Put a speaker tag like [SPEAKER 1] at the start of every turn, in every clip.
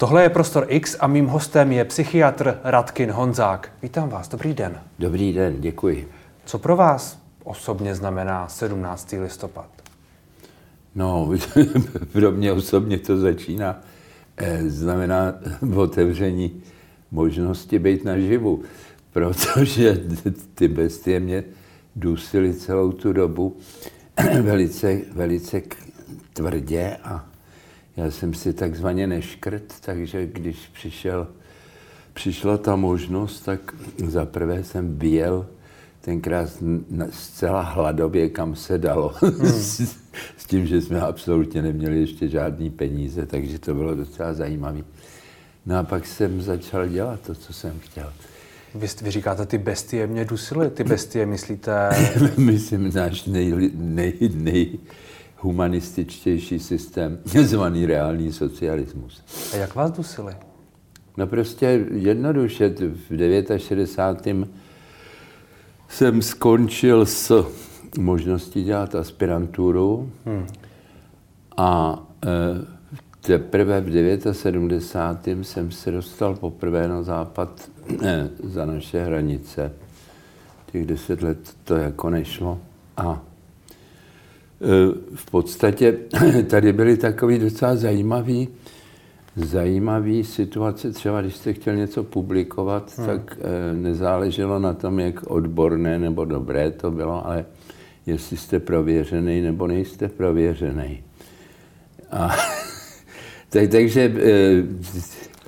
[SPEAKER 1] Tohle je Prostor X a mým hostem je psychiatr Radkin Honzák. Vítám vás, dobrý den.
[SPEAKER 2] Dobrý den, děkuji.
[SPEAKER 1] Co pro vás osobně znamená 17. listopad?
[SPEAKER 2] No, pro mě osobně to začíná. Eh, znamená otevření možnosti být naživu, protože ty bestie mě dusily celou tu dobu velice, velice tvrdě a já jsem si takzvaně neškrt, takže když přišel, přišla ta možnost, tak zaprvé jsem vyjel tenkrát zcela hladově, kam se dalo. Hmm. s tím, že jsme absolutně neměli ještě žádný peníze, takže to bylo docela zajímavé. No a pak jsem začal dělat to, co jsem chtěl.
[SPEAKER 1] Vy, vy říkáte, ty bestie mě dusily. Ty bestie myslíte...
[SPEAKER 2] Myslím, náš nej, nej, nej, humanističtější systém, zvaný reálný socialismus.
[SPEAKER 1] A jak vás dusili?
[SPEAKER 2] No prostě jednoduše, v 69. jsem skončil s možností dělat aspiranturu hmm. a e, teprve v 79. jsem se dostal poprvé na západ ne, za naše hranice. Těch deset let to jako nešlo. A v podstatě tady byly takový docela zajímavý, zajímavý situace. Třeba když jste chtěl něco publikovat, hmm. tak e, nezáleželo na tom, jak odborné nebo dobré to bylo, ale jestli jste prověřený nebo nejste prověřený. A tak, takže...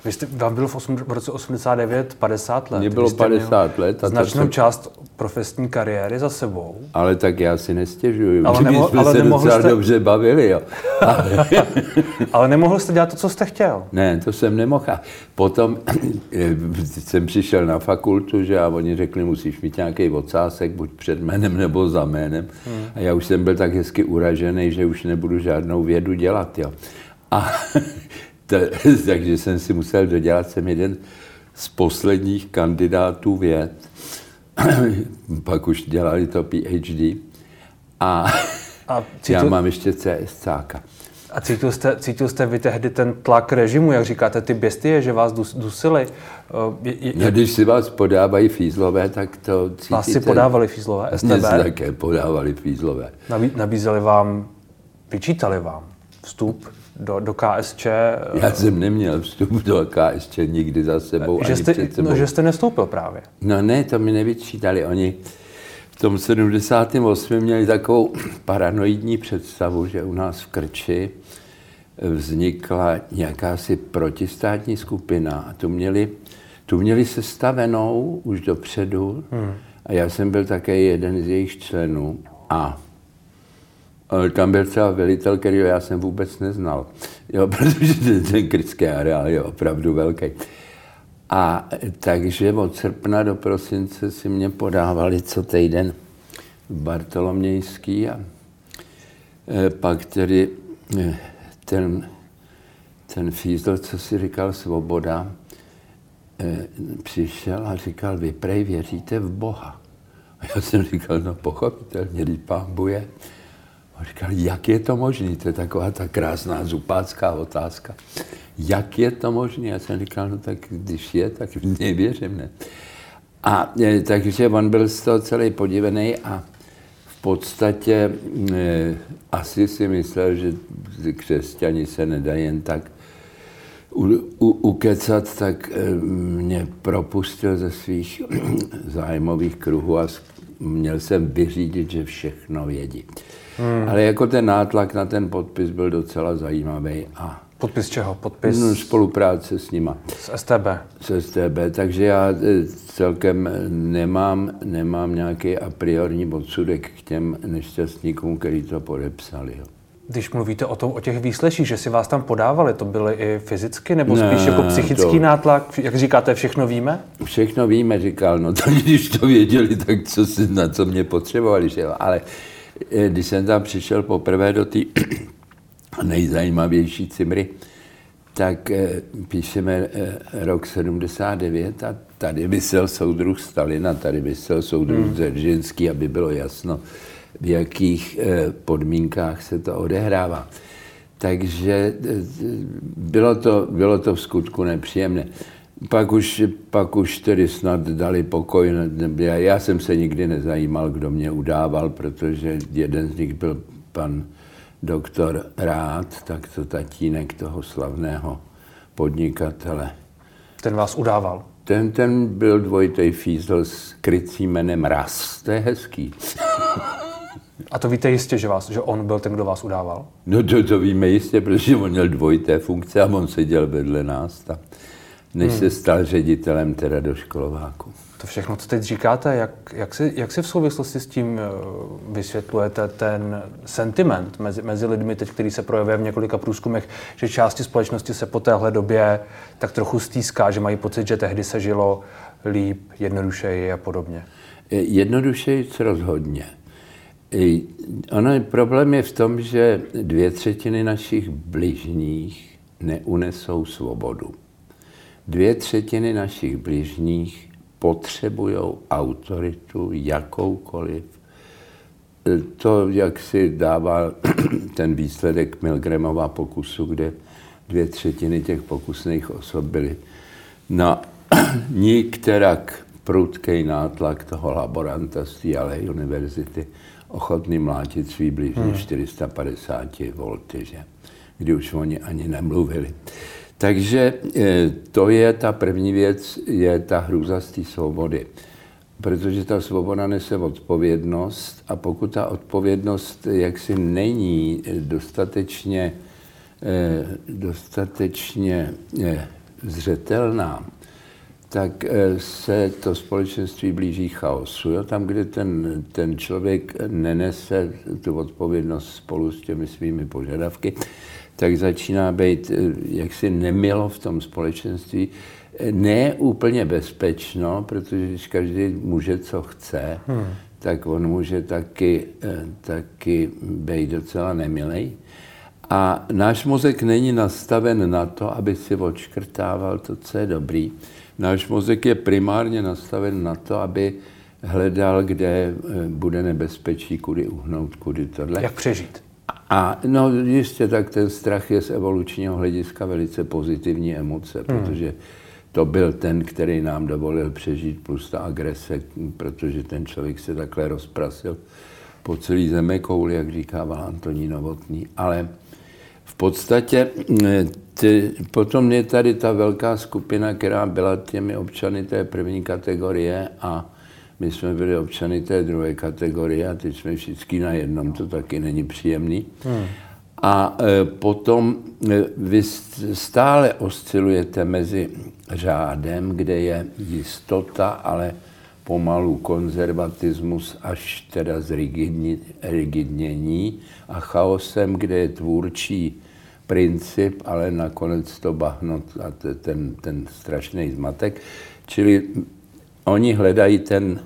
[SPEAKER 1] Vy jste, vám bylo v, osm, v roce 89 50 let.
[SPEAKER 2] Mně bylo 50 let.
[SPEAKER 1] A značnou jsem... část profesní kariéry za sebou.
[SPEAKER 2] Ale tak já si nestěžuju. Ale, nemo, jsme ale se docela jste... dobře bavili. Jo.
[SPEAKER 1] Ale... ale nemohl jste dělat to, co jste chtěl.
[SPEAKER 2] Ne, to jsem nemohl. Potom jsem přišel na fakultu, že a oni řekli, musíš mít nějaký ocásek, buď před jménem nebo za jménem. Hmm. A já už jsem byl tak hezky uražený, že už nebudu žádnou vědu dělat. Jo. A takže jsem si musel dodělat, jsem jeden z posledních kandidátů věd. Pak už dělali to PhD. A, a cítil, já mám ještě CSCáka.
[SPEAKER 1] A cítil jste, cítil jste vy tehdy ten tlak režimu, jak říkáte, ty bestie, že vás dus, dusily?
[SPEAKER 2] Je, je, no, když si vás podávají fízlové, tak to cítíte...
[SPEAKER 1] Vás si podávali fízlové, STB?
[SPEAKER 2] Také podávali fízlové.
[SPEAKER 1] Nabí, nabízeli vám, vyčítali vám vstup do, do KSČ.
[SPEAKER 2] Já jsem neměl vstup do KSČ nikdy za sebou.
[SPEAKER 1] Že jste, ani sebou. No, že jste nestoupil právě.
[SPEAKER 2] No ne, to mi nevyčítali. Oni v tom 78. měli takovou paranoidní představu, že u nás v Krči vznikla jakási protistátní skupina a tu měli, tu měli sestavenou už dopředu hmm. a já jsem byl také jeden z jejich členů a tam byl třeba velitel, který já jsem vůbec neznal, jo, protože ten, ten kritický areál je opravdu velký. A takže od srpna do prosince si mě podávali co týden Bartolomějský a e, pak tedy e, ten, ten fízl, co si říkal Svoboda, e, přišel a říkal, vy prej věříte v Boha. A já jsem říkal, no pochopitelně, když pán buje. Říkal, jak je to možné? To je taková ta krásná zupácká otázka. Jak je to možné? Já jsem říkal, no tak když je, tak v něj věřím, ne? A e, takže on byl z toho celý podivený a v podstatě e, asi si myslel, že křesťani se nedají jen tak u, u, ukecat, tak e, mě propustil ze svých zájmových kruhů a měl jsem vyřídit, že všechno vědí. Hmm. Ale jako ten nátlak na ten podpis byl docela zajímavý. A
[SPEAKER 1] podpis čeho? Podpis?
[SPEAKER 2] No, spolupráce s nima.
[SPEAKER 1] S STB?
[SPEAKER 2] S STB, takže já e, celkem nemám, nemám nějaký a priorní odsudek k těm nešťastníkům, kteří to podepsali. Jo.
[SPEAKER 1] Když mluvíte o, tom, o těch výsleších, že si vás tam podávali, to byly i fyzicky nebo spíš ne, jako psychický to... nátlak? Jak říkáte, všechno víme?
[SPEAKER 2] Všechno víme, říkal, no tak když to věděli, tak co si, na co mě potřebovali, že jo? ale Eh, když jsem tam přišel poprvé do té nejzajímavější cimry, tak eh, píšeme eh, rok 79 a tady vysel soudruh Stalin a tady vysel soudruh hmm. Zeržinský, aby bylo jasno, v jakých podmínkách se to odehrává. Takže bylo to, bylo to v skutku nepříjemné. Pak už, pak už tedy snad dali pokoj. Já jsem se nikdy nezajímal, kdo mě udával, protože jeden z nich byl pan doktor Rád, tak to tatínek toho slavného podnikatele.
[SPEAKER 1] Ten vás udával?
[SPEAKER 2] Ten, ten byl dvojitej fízl s krycím jménem Ras. To je hezký.
[SPEAKER 1] A to víte jistě, že, vás, že on byl ten, kdo vás udával?
[SPEAKER 2] No to, to víme jistě, protože on měl dvojité funkce a on seděl vedle nás. Ta, než hmm. se stal ředitelem teda do školováku.
[SPEAKER 1] To všechno, co teď říkáte, jak, jak, si, jak si v souvislosti s tím eh, vysvětlujete ten sentiment mezi, mezi lidmi, teď, který se projevuje v několika průzkumech, že části společnosti se po téhle době tak trochu stýská, že mají pocit, že tehdy se žilo líp, jednodušeji a podobně?
[SPEAKER 2] Eh, jednodušeji rozhodně. Ono, problém je v tom, že dvě třetiny našich bližních neunesou svobodu. Dvě třetiny našich bližních potřebují autoritu jakoukoliv. To, jak si dává ten výsledek Milgramova pokusu, kde dvě třetiny těch pokusných osob byly na nikterak prudký nátlak toho laboranta z té univerzity ochotný mlátit svý blížní hmm. 450 volty, že? kdy už oni ani nemluvili. Takže eh, to je ta první věc, je ta hrůza z té svobody. Protože ta svoboda nese odpovědnost a pokud ta odpovědnost jaksi není dostatečně, eh, dostatečně eh, zřetelná, tak se to společenství blíží chaosu. Jo? Tam, kde ten, ten člověk nenese tu odpovědnost spolu s těmi svými požadavky, tak začíná být eh, jaksi nemilo v tom společenství. Eh, ne úplně bezpečno, protože když každý může, co chce, hmm. tak on může taky, eh, taky být docela nemilej. A náš mozek není nastaven na to, aby si odškrtával to, co je dobrý. Náš mozek je primárně nastaven na to, aby hledal, kde bude nebezpečí, kudy uhnout, kudy tohle.
[SPEAKER 1] Jak přežít?
[SPEAKER 2] A no jistě, tak ten strach je z evolučního hlediska velice pozitivní emoce, hmm. protože to byl ten, který nám dovolil přežít, plus ta agrese, protože ten člověk se takhle rozprasil po celý zemi kouli, jak říkával Antonín Novotný. Ale v podstatě ty, potom je tady ta velká skupina, která byla těmi občany té první kategorie a my jsme byli občany té druhé kategorie a teď jsme všichni na jednom, to taky není příjemný. Hmm. A e, potom e, vy stále oscilujete mezi řádem, kde je jistota, ale pomalu konzervatismus až teda zrigidnění a chaosem, kde je tvůrčí princip, ale nakonec to bahnot a ten, ten strašný zmatek. Čili oni hledají ten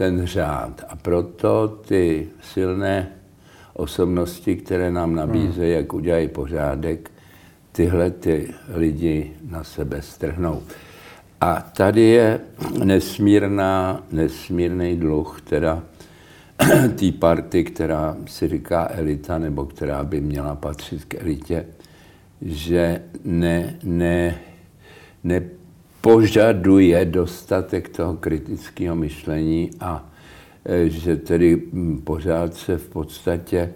[SPEAKER 2] ten řád. A proto ty silné osobnosti, které nám nabízejí, jak udělají pořádek, tyhle ty lidi na sebe strhnou. A tady je nesmírná, nesmírný dluh, teda té party, která si říká elita, nebo která by měla patřit k elitě, že ne, ne, ne požaduje dostatek toho kritického myšlení a e, že tedy pořád se v podstatě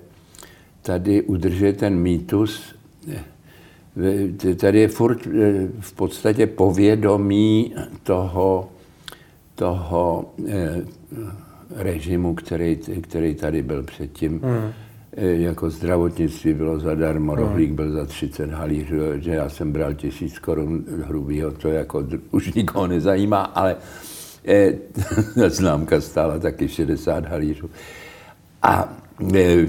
[SPEAKER 2] tady udržuje ten mýtus, e, tady je furt e, v podstatě povědomí toho, toho režimu, který, který tady byl předtím. E, jako zdravotnictví bylo zadarmo, hmm. rohlík byl za 30 halířů, že já jsem bral tisíc korun hrubýho, to jako už nikoho nezajímá, ale eh, známka stála taky 60 halířů. A eh,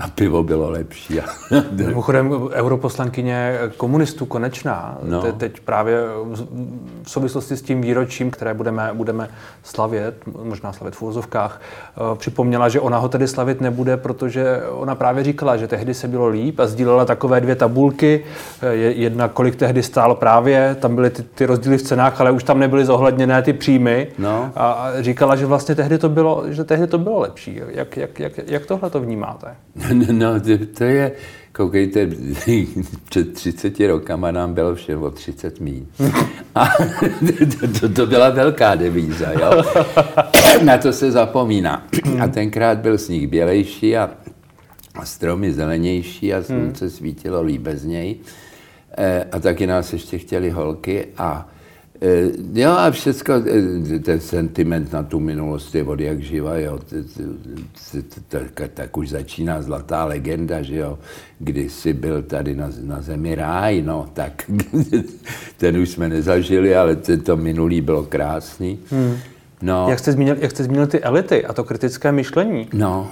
[SPEAKER 2] a pivo bylo lepší.
[SPEAKER 1] Mimochodem, europoslankyně komunistů Konečná, no. te, teď právě v souvislosti s tím výročím, které budeme, budeme slavět, možná slavit v úvozovkách, eh, připomněla, že ona ho tedy slavit nebude, protože ona právě říkala, že tehdy se bylo líp a sdílela takové dvě tabulky. Eh, jedna, kolik tehdy stálo právě, tam byly ty, ty rozdíly v cenách, ale už tam nebyly zohledněné ty příjmy. No. A říkala, že vlastně tehdy to bylo, že tehdy to bylo lepší. Jak, jak, jak, jak tohle to vnímáte?
[SPEAKER 2] No, to je koukejte, před 30 rokama nám bylo všem o 30 míň. A to, to, to byla velká devíza, jo. Na to se zapomíná. A tenkrát byl sníh bělejší a stromy zelenější a slunce svítilo líbezněji. Eh, a taky nás ještě chtěli holky a jo a všechno, eh, ten sentiment na tu minulost je od jak živa, jo. Tak, tak už začíná zlatá legenda, že jo. Kdysi byl tady na, na zemi ráj, no, tak ten už jsme nezažili, ale to minulý bylo krásný. Hmm.
[SPEAKER 1] No. Jak, jste zmínil, jak jste zmínil ty elity a to kritické myšlení,
[SPEAKER 2] no.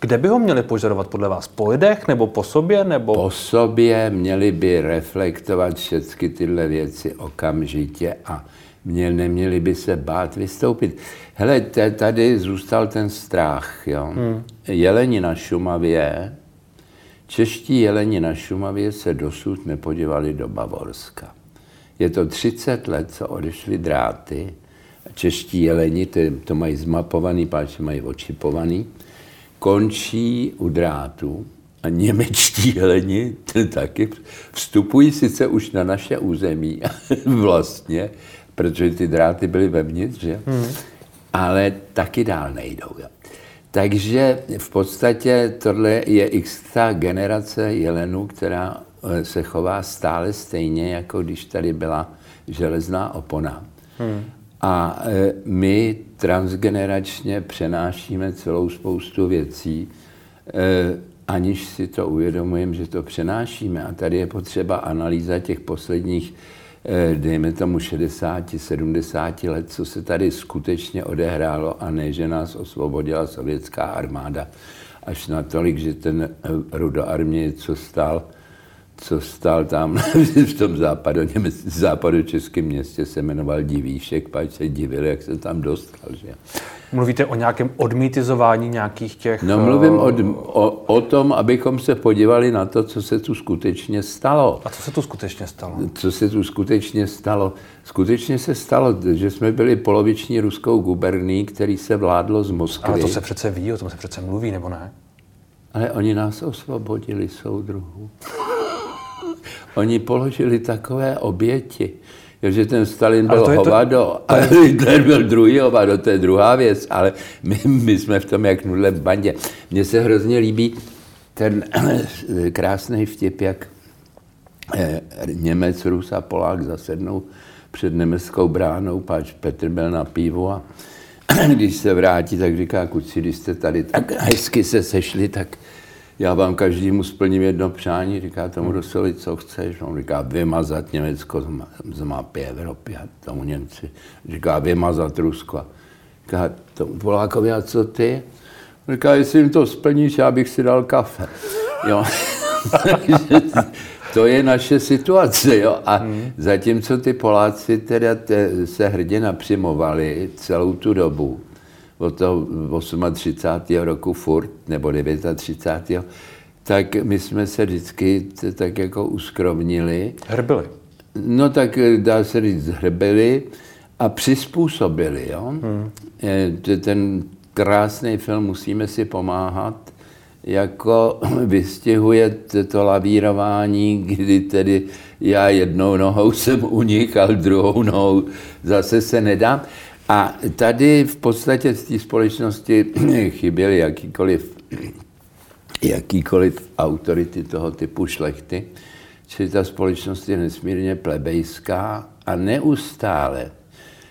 [SPEAKER 1] kde by ho měli požadovat podle vás? Po lidech nebo po sobě? Nebo...
[SPEAKER 2] Po sobě měli by reflektovat všechny tyhle věci okamžitě a mě, neměli by se bát vystoupit. Hele, tady zůstal ten strach. Jo? Hmm. Jeleni na Šumavě, čeští jeleni na Šumavě se dosud nepodívali do Bavorska. Je to 30 let, co odešly dráty čeští jeleni, to, to mají zmapovaný, páč mají očipovaný, končí u drátu a němečtí jeleni taky vstupují sice už na naše území vlastně, protože ty dráty byly vevnitř, že? Hmm. ale taky dál nejdou. Jo. Takže v podstatě tohle je x generace jelenů, která eh, se chová stále stejně, jako když tady byla železná opona. Hmm. A e, my transgeneračně přenášíme celou spoustu věcí, e, aniž si to uvědomujeme, že to přenášíme. A tady je potřeba analýza těch posledních, e, dejme tomu 60, 70 let, co se tady skutečně odehrálo a ne, že nás osvobodila sovětská armáda až natolik, že ten rudoarmě, co stál co stál tam v tom západu, západu českém městě, se jmenoval Divíšek, pak se divil, jak se tam dostal. Že?
[SPEAKER 1] Mluvíte o nějakém odmítizování nějakých těch...
[SPEAKER 2] No mluvím o, o, o tom, abychom se podívali na to, co se tu skutečně stalo.
[SPEAKER 1] A co se tu skutečně stalo?
[SPEAKER 2] Co se tu skutečně stalo? Skutečně se stalo, že jsme byli poloviční ruskou guberní, který se vládlo z Moskvy.
[SPEAKER 1] Ale to se přece ví, o tom se přece mluví, nebo ne?
[SPEAKER 2] Ale oni nás osvobodili, soudruhu. Oni položili takové oběti, že ten Stalin byl to hovado to... a Hitler byl druhý hovado, to je druhá věc, ale my, my jsme v tom jak nudle v bandě. Mně se hrozně líbí ten krásný vtip, jak eh, Němec, Rus a Polák zasednou před německou bránou, páč Petr byl na pivu a když se vrátí, tak říká, kuci, když jste tady tak hezky se sešli, tak já vám každému splním jedno přání, říká tomu Rusoli, co chceš. On říká, vymazat Německo z mapy Evropy a tomu Němci. Říká, vymazat Rusko. Říká tomu Polákovi, a co ty? On říká, jestli jim to splníš, já bych si dal kafe. Jo. to je naše situace. Jo? A hmm. zatímco ty Poláci teda te, se hrdě napřimovali celou tu dobu, od toho 38. roku furt, nebo 39. tak my jsme se vždycky tak jako uskromnili.
[SPEAKER 1] Hrbili.
[SPEAKER 2] No tak eh, dá se říct hrbili a přizpůsobili. Jo? Hmm. Ten krásný film Musíme si pomáhat, jako vystihuje to lavírování, kdy tedy já jednou nohou jsem u nich, ale druhou nohou zase se nedám. A tady v podstatě z té společnosti chyběly jakýkoliv, jakýkoliv autority toho typu šlechty, čili ta společnost je nesmírně plebejská a neustále.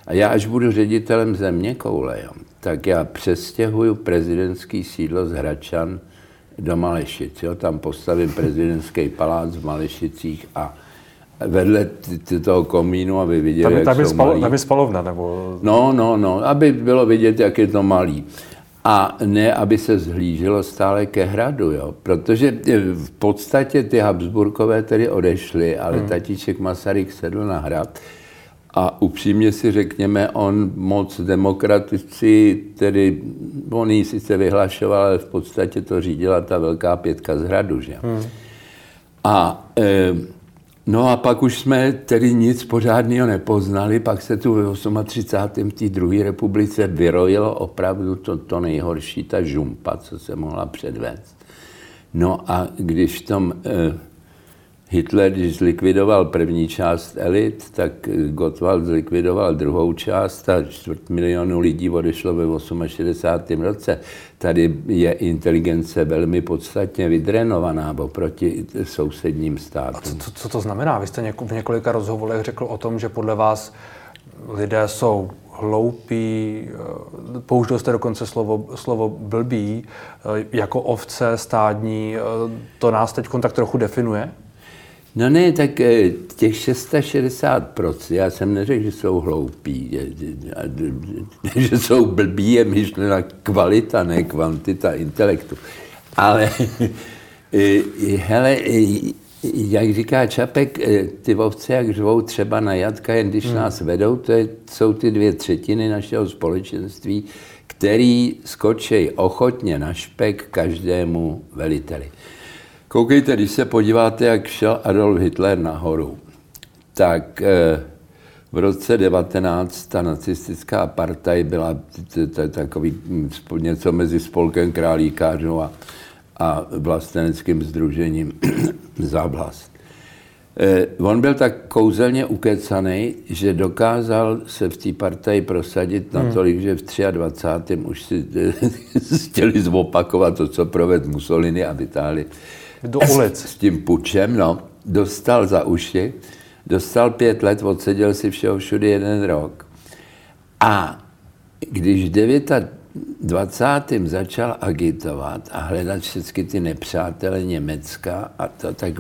[SPEAKER 2] A já až budu ředitelem země koule, jo, tak já přestěhuju prezidentský sídlo z Hračan do Malešic. Jo. Tam postavím prezidentský palác v Malešicích a vedle toho komínu, aby viděli, tam, jak tam jsou spalo, malý.
[SPEAKER 1] Tam je spalovna, nebo...
[SPEAKER 2] No, no, no, aby bylo vidět, jak je to malý. A ne, aby se zhlíželo stále ke hradu, jo? protože v podstatě ty Habsburkové tedy odešly, ale hmm. tatíček Masaryk sedl na hrad a upřímně si řekněme, on moc demokratici, tedy on ji sice vyhlašoval, ale v podstatě to řídila ta velká pětka z hradu, že? Hmm. A e, No a pak už jsme tedy nic pořádného nepoznali, pak se tu v 38. té druhé republice vyrojilo opravdu to, to nejhorší, ta žumpa, co se mohla předvést. No a když v tom eh, Hitler, když zlikvidoval první část elit, tak Gottwald zlikvidoval druhou část a čtvrt milionu lidí odešlo ve 68. roce. Tady je inteligence velmi podstatně vydrenovaná oproti sousedním státům. A
[SPEAKER 1] co, co to znamená? Vy jste v několika rozhovorech řekl o tom, že podle vás lidé jsou hloupí, eh, použil jste dokonce slovo, slovo blbý, eh, jako ovce stádní. Eh, to nás teď tak trochu definuje?
[SPEAKER 2] No ne, tak těch 660%, já jsem neřekl, že jsou hloupí, že jsou blbí, je myšlena kvalita, ne kvantita intelektu. Ale hele, jak říká Čapek, eh, ty ovce, jak řvou třeba na jatka, jen když hmm. nás vedou, to je, jsou ty dvě třetiny našeho společenství, který skočej ochotně na špek každému veliteli. Koukejte, když se podíváte, jak šel Adolf Hitler nahoru, tak eh, v roce 19 ta nacistická partaj byla takový hm, něco mezi spolkem králíkářů a a vlasteneckým združením Záblast. Eh, on byl tak kouzelně ukecaný, že dokázal se v té partaji prosadit hmm. natolik, že v 23. už si chtěli zopakovat to, co proved Mussolini a vytáhli
[SPEAKER 1] do ulic.
[SPEAKER 2] S, s tím pučem, no, dostal za uši, dostal pět let, odseděl si všeho všude jeden rok. A když 9 20. začal agitovat a hledat všechny ty nepřátele Německa a to tak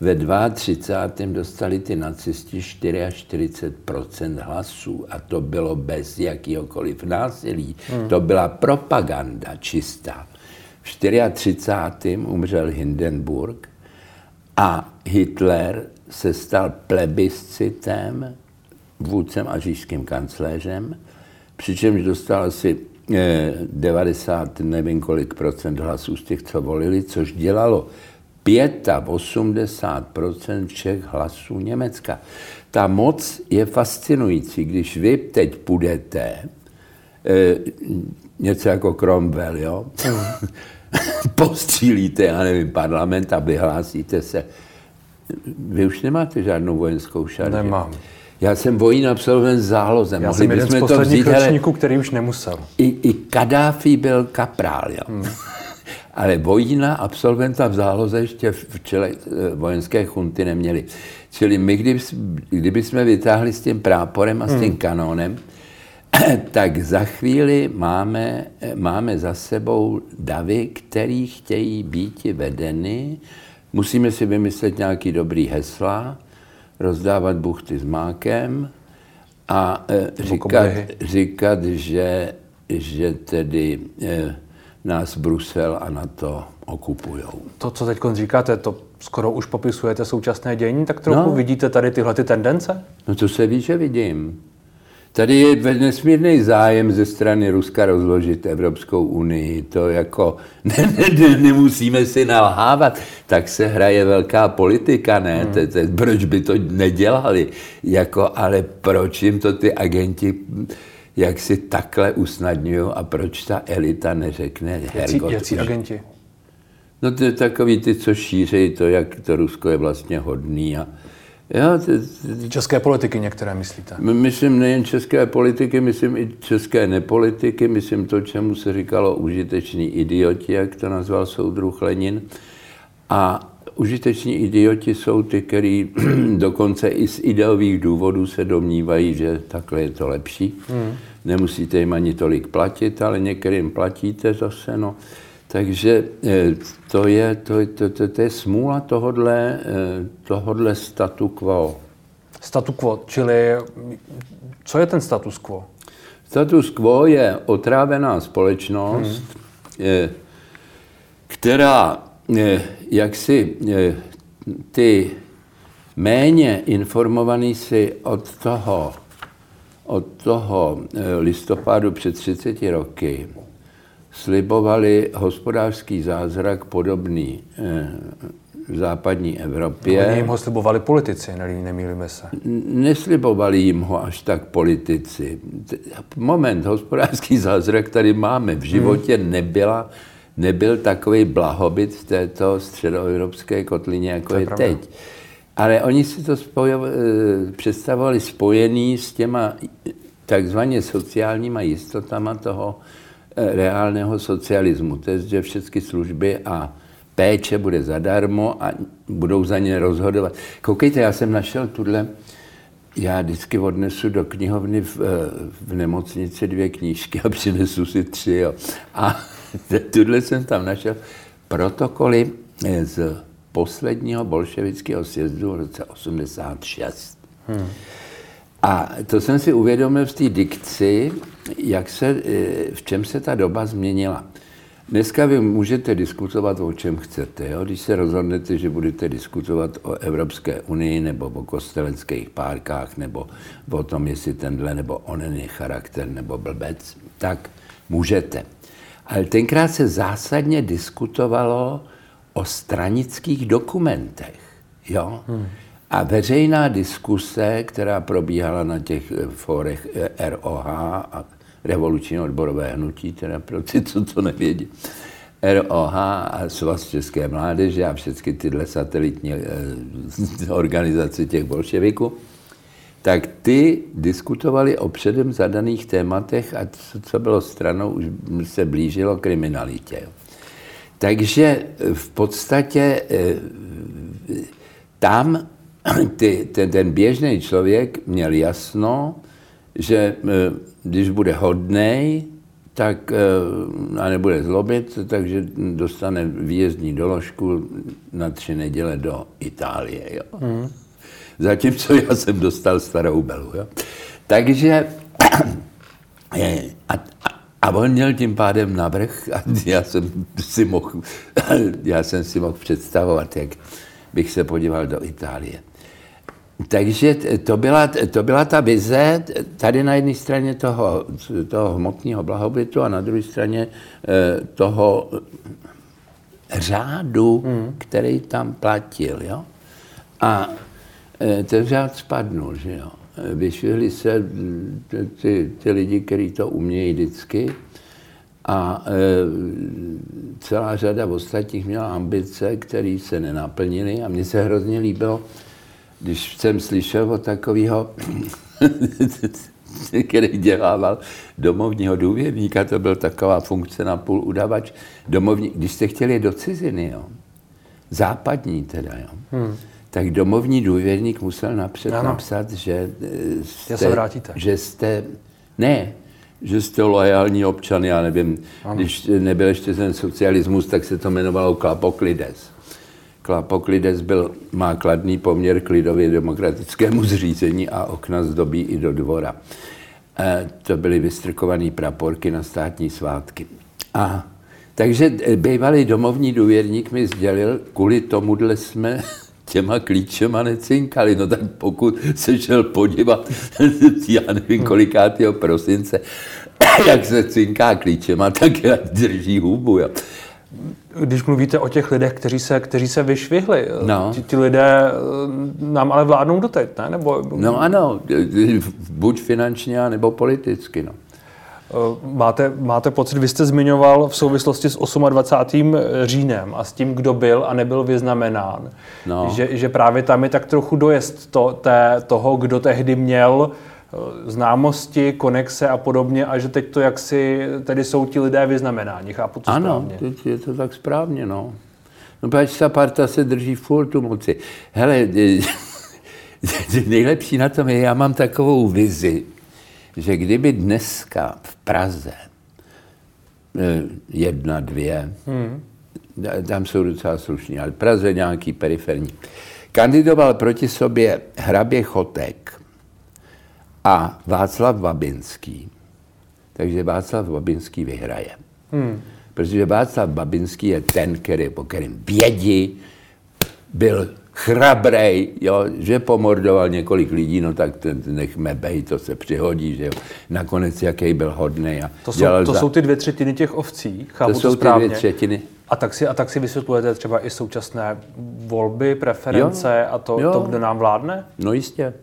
[SPEAKER 2] ve 32. dostali ty nacisti 44% hlasů a to bylo bez jakýhokoliv násilí. Hmm. To byla propaganda čistá. V 34. umřel Hindenburg a Hitler se stal plebiscitem, vůdcem a říšským kancléřem, přičemž dostal asi 90, nevím kolik procent hlasů z těch, co volili, což dělalo 85% všech hlasů Německa. Ta moc je fascinující. Když vy teď půjdete, e, něco jako Cromwell, jo? postřílíte, já nevím, parlament a vyhlásíte se. Vy už nemáte žádnou vojenskou šarži.
[SPEAKER 1] Nemám.
[SPEAKER 2] Já jsem vojín absolvent záloze.
[SPEAKER 1] Já Mohli jsem jeden z posledních ročníků, který už nemusel.
[SPEAKER 2] I, i Kadáfi byl kaprál, jo. Hmm. Ale vojína absolventa v záloze ještě v čele eh, vojenské chunty neměli. Čili my, kdyby, kdyby jsme vytáhli s tím práporem a s tím hmm. kanónem, tak za chvíli máme, máme za sebou davy, který chtějí být vedeny. Musíme si vymyslet nějaký dobrý hesla, rozdávat buchty s mákem a e, říkat, říkat že, že tedy e, nás Brusel a na to okupují.
[SPEAKER 1] To, co teď říkáte, to skoro už popisujete současné dění, tak trochu no. vidíte tady tyhle ty tendence?
[SPEAKER 2] No to se ví, že vidím. Tady je nesmírný zájem ze strany Ruska rozložit Evropskou unii. To jako ne, ne, ne, nemusíme si nalhávat. Tak se hraje velká politika, ne? Hmm. Te, te, proč by to nedělali? Jako, ale proč jim to ty agenti jak si takhle usnadňují a proč ta elita neřekne
[SPEAKER 1] Hergot? Jaký agenti?
[SPEAKER 2] No to je takový ty, co šíří to, jak to Rusko je vlastně hodný a,
[SPEAKER 1] Jo, ty, ty, české politiky některé myslíte?
[SPEAKER 2] Myslím nejen české politiky, myslím i české nepolitiky, myslím to, čemu se říkalo užiteční idioti, jak to nazval soudruh Lenin. A užiteční idioti jsou ty, kteří dokonce i z ideových důvodů se domnívají, že takhle je to lepší. Hmm. Nemusíte jim ani tolik platit, ale některým platíte zase. No. Takže eh, to je, to, to, to, to je smůla tohodle, eh, tohodle statu quo.
[SPEAKER 1] Statu quo, čili co je ten status quo?
[SPEAKER 2] Status quo je otrávená společnost, hmm. která jaksi ty méně informovaný si od toho, od toho listopadu před 30 roky slibovali hospodářský zázrak podobný eh, v západní Evropě.
[SPEAKER 1] Oni jim ho slibovali politici, nemýlíme se.
[SPEAKER 2] Neslibovali jim ho až tak politici. Moment, hospodářský zázrak tady máme. V životě hmm. nebyla nebyl takový blahobyt v této středoevropské kotlině, jako to je, je teď. Ale oni si to spojo, eh, představovali spojený s těma takzvaně sociálníma jistotama toho reálného socialismu. To je, že všechny služby a péče bude zadarmo a budou za ně rozhodovat. Koukejte, já jsem našel tuhle, já vždycky odnesu do knihovny v, eh, v nemocnici dvě knížky a přinesu si tři. Jo. A tuhle jsem tam našel protokoly z posledního bolševického sjezdu v roce 86. Hmm. A to jsem si uvědomil v té dikci, jak se, eh, v čem se ta doba změnila. Dneska vy můžete diskutovat o čem chcete. Jo? Když se rozhodnete, že budete diskutovat o Evropské unii nebo o kosteleckých párkách nebo o tom, jestli tenhle nebo onen je charakter nebo blbec, tak můžete. Ale tenkrát se zásadně diskutovalo o stranických dokumentech. Jo? Hmm. A veřejná diskuse, která probíhala na těch eh, fórech eh, ROH a revoluční odborové hnutí, teda pro ty, co to nevědí, ROH a Svaz České mládeže a všechny tyhle satelitní eh, organizace těch bolševiků, tak ty diskutovali o předem zadaných tématech a co bylo stranou, už se blížilo kriminalitě. Takže v podstatě tam ty, ten, ten běžný člověk měl jasno, že eh, když bude hodnej, tak eh, a nebude zlobit, takže dostane výjezdní doložku na tři neděle do Itálie. Jo. Mm. Zatímco já jsem dostal starou belu. Jo. Takže a, a on měl tím pádem navrh a já jsem si mohl, já jsem si mohl představovat, jak bych se podíval do Itálie. Takže to byla, to byla ta vize tady na jedné straně toho, toho hmotného blahobytu a na druhé straně eh, toho řádu, hmm. který tam platil. Jo? A eh, ten řád spadnul, že jo. Vyšvihli se ty, ty lidi, kteří to umějí vždycky a e, celá řada ostatních měla ambice, které se nenaplnily a mně se hrozně líbilo, když jsem slyšel o takového, který dělával domovního důvěrníka, to byl taková funkce na půl udavač, domovní, když jste chtěli do ciziny, jo, západní teda, jo, hmm. tak domovní důvěrník musel napřed ano. napsat, že
[SPEAKER 1] jste, se vrátíte.
[SPEAKER 2] že jste, ne, že jste lojální občan, já nevím, ano. když nebyl ještě ten socialismus, tak se to jmenovalo Klapoklides. Klapoklides byl, má kladný poměr k lidově demokratickému zřízení a okna zdobí i do dvora. E, to byly vystrkované praporky na státní svátky. A takže e, bývalý domovní důvěrník mi sdělil, kvůli tomuhle jsme těma klíčema necinkali. No tak pokud se šel podívat, já nevím kolikátého prosince, jak se cinká klíčema, tak drží hubu. Jo
[SPEAKER 1] když mluvíte o těch lidech, kteří se, kteří se vyšvihli, no. ti, ti lidé eh, nám ale vládnou doteď, ne? Nebo...
[SPEAKER 2] No ano, buď finančně, nebo politicky. No.
[SPEAKER 1] Eh, máte, máte pocit, vy jste zmiňoval v souvislosti s 28. říjnem a s tím, kdo byl a nebyl vyznamenán, no. že, že právě tam je tak trochu dojezd to, té, toho, kdo tehdy měl Eh, známosti, konexe a podobně a že teď to jaksi, tedy jsou ti lidé vyznamenáni, chápu to
[SPEAKER 2] ano,
[SPEAKER 1] správně.
[SPEAKER 2] Ano, je to tak správně, no. No pač ta parta se drží furt tu moci. Hele, nejlepší na tom je, já mám takovou vizi, že kdyby dneska v Praze eh, jedna, dvě, hmm. tam jsou docela slušní, ale v Praze nějaký periferní, kandidoval proti sobě hrabě Chotek, a Václav Babinský. Takže Václav Babinský vyhraje. Hmm. Protože Václav Babinský je ten, který, po kterém vědí, byl chrabrej, jo, že pomordoval několik lidí, no tak ten nechme bej, to se přihodí, že jo. Nakonec jaký byl hodný. A
[SPEAKER 1] to jsou, to za... jsou ty dvě třetiny těch ovcí, chápu to, to jsou správně. ty dvě třetiny. A tak, si, a tak si vysvětlujete třeba i současné volby, preference jo, a to, jo. to, kdo nám vládne?
[SPEAKER 2] No jistě.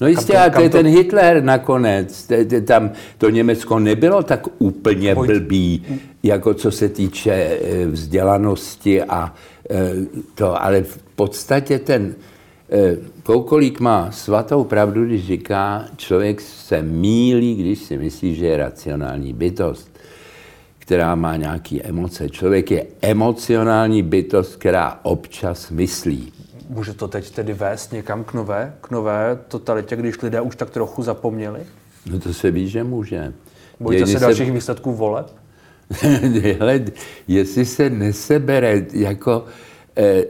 [SPEAKER 2] No jistě, kam to, kam to je ten Hitler nakonec. Tam to Německo nebylo tak úplně blbý, jako co se týče eh, vzdělanosti a eh, to, ale v podstatě ten eh, Koukolík má svatou pravdu, když říká, člověk se mílí, když si myslí, že je racionální bytost, která má nějaké emoce. Člověk je emocionální bytost, která občas myslí.
[SPEAKER 1] Může to teď tedy vést někam k nové, k nové totalitě, když lidé už tak trochu zapomněli?
[SPEAKER 2] No to se ví, že může.
[SPEAKER 1] Bojíte se dalších se... výsledků voleb?
[SPEAKER 2] Hele, jestli se nesebere jako... Eh,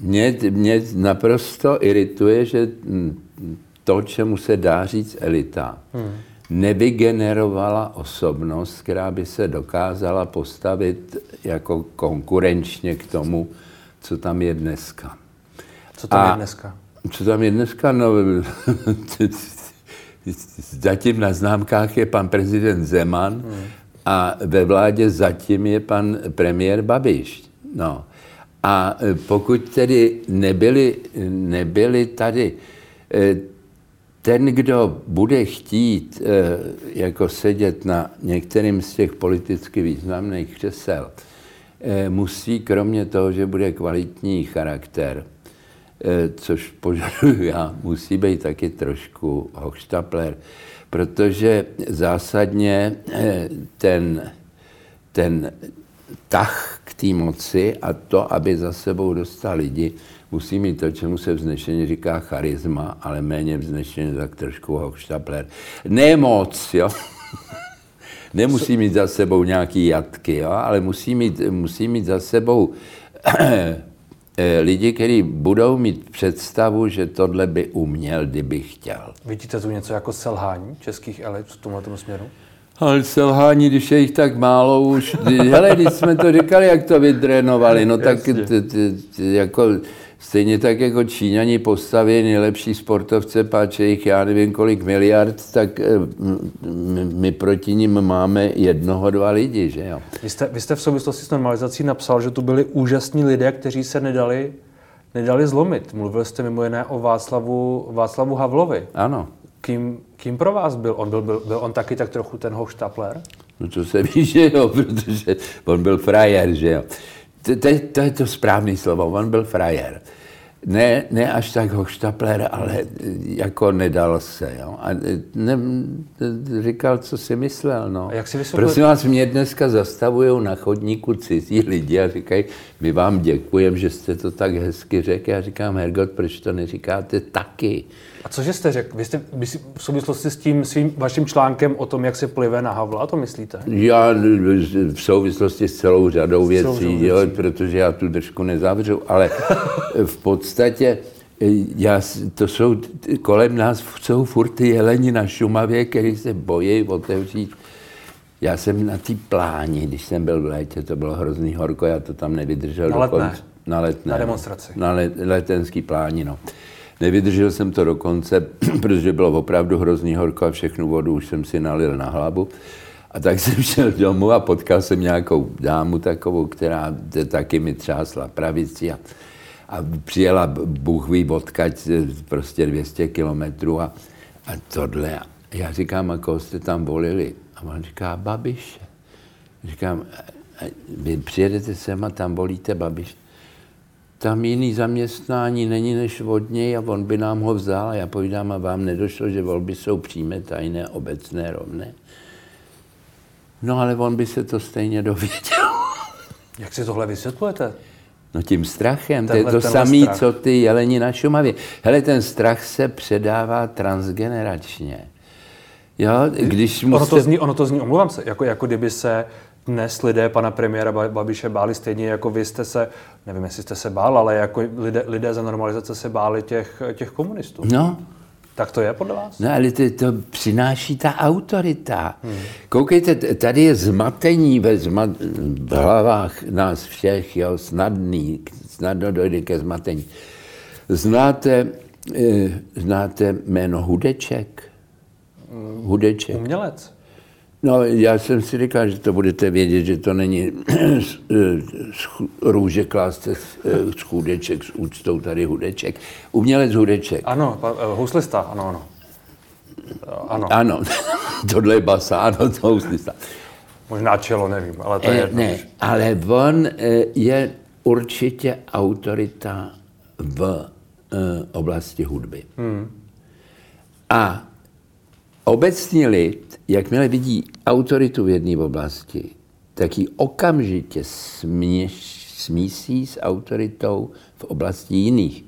[SPEAKER 2] mě, mě naprosto irituje, že to, čemu se dá říct elita, hmm. nevygenerovala osobnost, která by se dokázala postavit jako konkurenčně k tomu, co tam je dneska.
[SPEAKER 1] Co tam A je dneska?
[SPEAKER 2] Co tam je dneska? No, zatím na známkách je pan prezident Zeman hmm. a ve vládě zatím je pan premiér Babiš. No. A e, pokud tedy nebyli, nebyli tady, e, ten, kdo bude chtít e, jako sedět na některým z těch politicky významných křesel, musí kromě toho, že bude kvalitní charakter, což požaduju já, musí být taky trošku hochštapler, protože zásadně ten, ten tah k té moci a to, aby za sebou dostal lidi, musí mít to, čemu se vznešeně říká charisma, ale méně vznešeně tak trošku hochštapler. Ne moc, jo. Nemusí mít za sebou nějaký jatky, jo, ale musí mít, musí mít za sebou eh, lidi, kteří budou mít představu, že tohle by uměl, kdyby chtěl.
[SPEAKER 1] Vidíte tu něco jako selhání českých elit v tomhle směru?
[SPEAKER 2] Ale selhání, když je jich tak málo už, hele, když jsme to říkali, jak to vydrénovali, no tak jako stejně tak jako Číňani postaví nejlepší sportovce, páče jich já nevím kolik miliard, tak eh, my proti ním máme jednoho, dva lidi, že jo.
[SPEAKER 1] Vy jste, vy jste v souvislosti s normalizací napsal, že tu byli úžasní lidé, kteří se nedali, nedali zlomit. Mluvil jste mimo jiné o Václavu, Václavu Havlovi.
[SPEAKER 2] Ano.
[SPEAKER 1] Kým, kým pro vás byl? On byl, byl, byl on taky tak trochu ten hoštapler?
[SPEAKER 2] No to se ví, že jo, protože on byl frajer, že jo. To, to, to je to správné slovo, on byl frajer ne, ne až tak hoštapler, ale jako nedal se. Jo? A ne, říkal, co si myslel. No.
[SPEAKER 1] A jak si
[SPEAKER 2] vysvětlil? Prosím vás, mě dneska zastavují na chodníku cizí lidi a říkají, my vám děkujeme, že jste to tak hezky řekl. Já říkám, Hergot, proč to neříkáte taky?
[SPEAKER 1] A cože jste řekl? Vy jste vy v souvislosti s tím svým vaším článkem o tom, jak se plive na Havla, to myslíte?
[SPEAKER 2] Já v souvislosti s celou řadou věcí, celou věcí. Jo, protože já tu držku nezavřu, ale v podstatě já, to jsou, kolem nás jsou furt ty jeleni na Šumavě, který se bojí otevřít. Já jsem na té pláni, když jsem byl v létě, to bylo hrozný horko, já to tam nevydržel
[SPEAKER 1] na letné.
[SPEAKER 2] Na letné.
[SPEAKER 1] Na demonstraci.
[SPEAKER 2] Na let, letenský pláni, no. Nevydržel jsem to do konce, protože bylo opravdu hrozný horko a všechnu vodu už jsem si nalil na hlavu. A tak jsem šel domů a potkal jsem nějakou dámu takovou, která taky mi třásla pravici a, a přijela Bůh ví odkaď, prostě 200 kilometrů a, a tohle. Já říkám, a koho jste tam volili? A on říká, Babiše. Říkám, vy přijedete sem a tam volíte Babiše tam jiný zaměstnání není než od něj a on by nám ho vzal a já povídám, a vám nedošlo, že volby jsou přímé, tajné, obecné, rovné. No ale on by se to stejně dověděl.
[SPEAKER 1] Jak si tohle vysvětlujete?
[SPEAKER 2] No tím strachem, tenhle, to je to samé, co ty jeleni na Šumavě. Hele, ten strach se předává transgeneračně. Jo, když
[SPEAKER 1] ono, to zní, ono to zní, omlouvám se, jako, jako kdyby se dnes lidé pana premiéra Babiše báli stejně, jako vy jste se, nevím, jestli jste se bál, ale jako lidé, lidé za normalizace se báli těch, těch komunistů.
[SPEAKER 2] No.
[SPEAKER 1] Tak to je podle vás?
[SPEAKER 2] No ale to, to přináší ta autorita. Hmm. Koukejte, tady je zmatení ve zma, v hlavách nás všech, jo, snadný, snadno dojde ke zmatení. Znáte, eh, znáte jméno Hudeček?
[SPEAKER 1] Hudeček. Umělec.
[SPEAKER 2] No, já jsem si říkal, že to budete vědět, že to není růže klást z chudeček, s úctou tady hudeček. Umělec hudeček.
[SPEAKER 1] Ano, huslista, ano, ano.
[SPEAKER 2] Ano. Ano, tohle je basa, ano, to huslista.
[SPEAKER 1] Možná čelo, nevím, ale to je jedno.
[SPEAKER 2] Ne, ale on je určitě autorita v oblasti hudby. Hmm. A obecní lid, jakmile vidí autoritu v jedné oblasti, tak ji okamžitě směš, smísí s autoritou v oblasti jiných.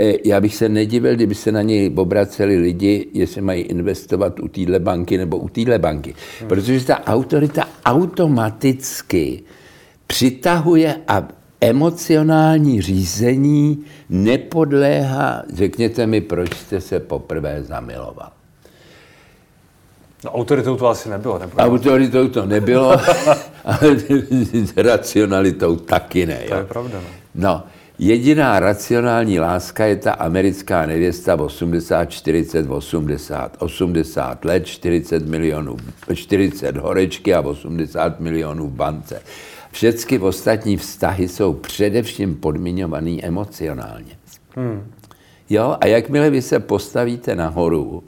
[SPEAKER 2] E, já bych se nedivil, kdyby se na něj obraceli lidi, jestli mají investovat u téhle banky nebo u téhle banky. Hmm. Protože ta autorita automaticky přitahuje a emocionální řízení nepodléhá, řekněte mi, proč jste se poprvé zamiloval.
[SPEAKER 1] No, autoritou to asi nebylo.
[SPEAKER 2] Nebo... Autoritou to nebylo, ale racionalitou taky ne.
[SPEAKER 1] Jo? To je pravda.
[SPEAKER 2] No. no, jediná racionální láska je ta americká nevěsta 80, 40, 80. 80 let, 40 milionů, 40 horečky a 80 milionů v bance. Všechny ostatní vztahy jsou především podmiňovaný emocionálně. Hmm. Jo, a jakmile vy se postavíte nahoru,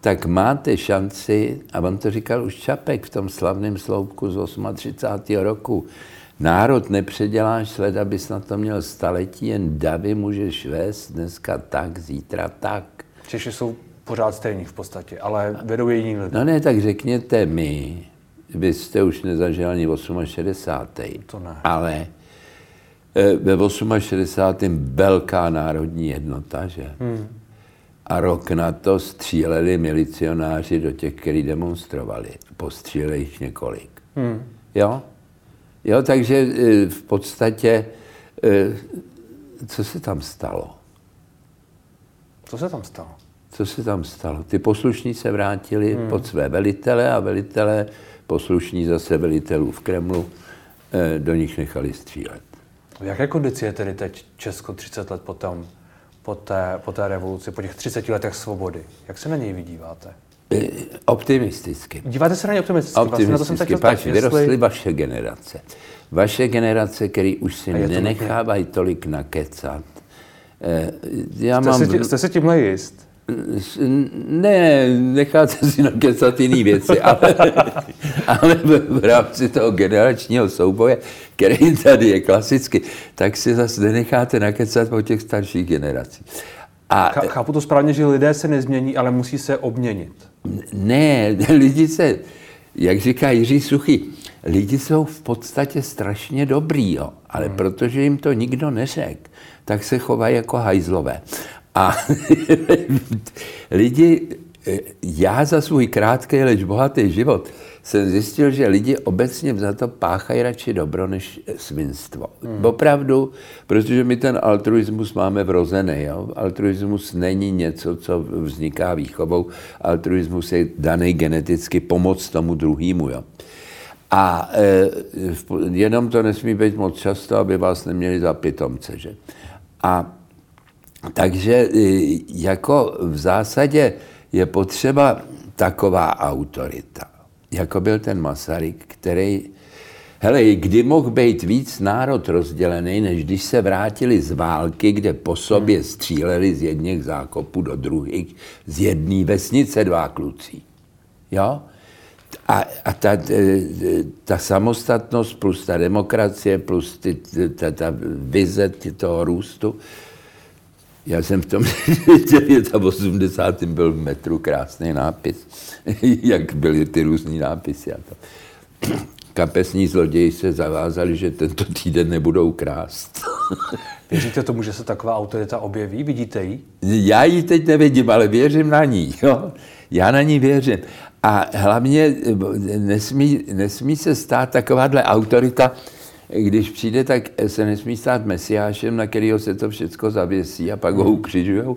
[SPEAKER 2] tak máte šanci, a on to říkal už Čapek v tom slavném sloupku z 38. roku, národ nepředěláš sled, abys na to měl staletí, jen davy můžeš vést dneska tak, zítra tak.
[SPEAKER 1] Češi jsou pořád stejní v podstatě, ale vedou je jiní lidé.
[SPEAKER 2] No ne, tak řekněte mi, vy jste už nezažil ani 68.
[SPEAKER 1] To ne.
[SPEAKER 2] Ale eh, ve 68. velká národní jednota, že? Hmm. A rok na to stříleli milicionáři do těch, kteří demonstrovali. Postříleli jich několik. Hmm. Jo? Jo, takže eh, v podstatě, eh, co se tam stalo?
[SPEAKER 1] Co se tam stalo?
[SPEAKER 2] Co se tam stalo? Ty poslušní se vrátili hmm. pod své velitele a velitele poslušní zase velitelů v Kremlu eh, do nich nechali střílet.
[SPEAKER 1] V jaké kondici je tedy teď Česko 30 let potom, po té, po té revoluci, po těch 30 letech svobody? Jak se na něj vydíváte?
[SPEAKER 2] Eh, optimisticky.
[SPEAKER 1] Díváte se na něj optimisticky?
[SPEAKER 2] Optimisticky, vlastně na to jsem pač vyrostly jestli... vaše generace. Vaše generace, který už si nenechávají tolik nakecat.
[SPEAKER 1] Eh, já jste, mám... si, jste si tímhle jist?
[SPEAKER 2] Ne, necháte si nakecat jiné věci, ale, ale v rámci toho generačního souboje, který tady je klasicky, tak si zase nenecháte nakecat po těch starších generacích.
[SPEAKER 1] A, Chápu to správně, že lidé se nezmění, ale musí se obměnit.
[SPEAKER 2] Ne, lidi se, jak říká Jiří Suchy, lidi jsou v podstatě strašně dobrý, jo, ale hmm. protože jim to nikdo neřekl, tak se chovají jako hajzlové. A lidi, já za svůj krátký, leč bohatý život jsem zjistil, že lidi obecně za to páchají radši dobro než svinstvo. Hmm. Opravdu, protože my ten altruismus máme vrozený. Jo? Altruismus není něco, co vzniká výchovou. Altruismus je daný geneticky pomoc tomu druhému. Jo? A e, jenom to nesmí být moc často, aby vás neměli za pitomce. Že? A takže e, jako v zásadě je potřeba taková autorita, jako byl ten Masaryk, který, hele, kdy mohl být víc národ rozdělený, než když se vrátili z války, kde po sobě hmm. stříleli z jedných zákopů do druhých, z jedné vesnice dva kluci. Jo? A, a ta, e, ta samostatnost plus ta demokracie plus ty, ta, ta vize toho růstu, já jsem v tom 89. byl v metru krásný nápis, jak byly ty různý nápisy. A to. Kapesní zloději se zavázali, že tento týden nebudou krást.
[SPEAKER 1] Věříte tomu, že se taková autorita objeví? Vidíte ji?
[SPEAKER 2] Já ji teď nevidím, ale věřím na ní. Jo? Já na ní věřím. A hlavně nesmí, nesmí se stát takováhle autorita, když přijde, tak se nesmí stát mesiášem, na kterého se to všechno zavěsí a pak ho hmm. ukřižují,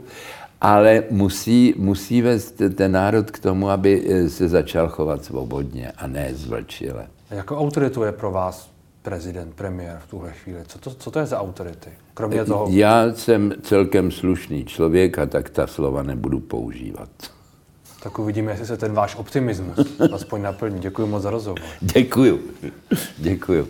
[SPEAKER 2] ale musí, musí vést ten národ k tomu, aby se začal chovat svobodně a ne zvlčile.
[SPEAKER 1] A jakou autoritu je pro vás prezident, premiér v tuhle chvíli? Co to, co to je za autority? Kromě toho...
[SPEAKER 2] Já jsem celkem slušný člověk a tak ta slova nebudu používat.
[SPEAKER 1] Tak uvidíme, jestli se ten váš optimismus aspoň naplní. Děkuji moc za rozhovor.
[SPEAKER 2] Děkuji. Děkuji.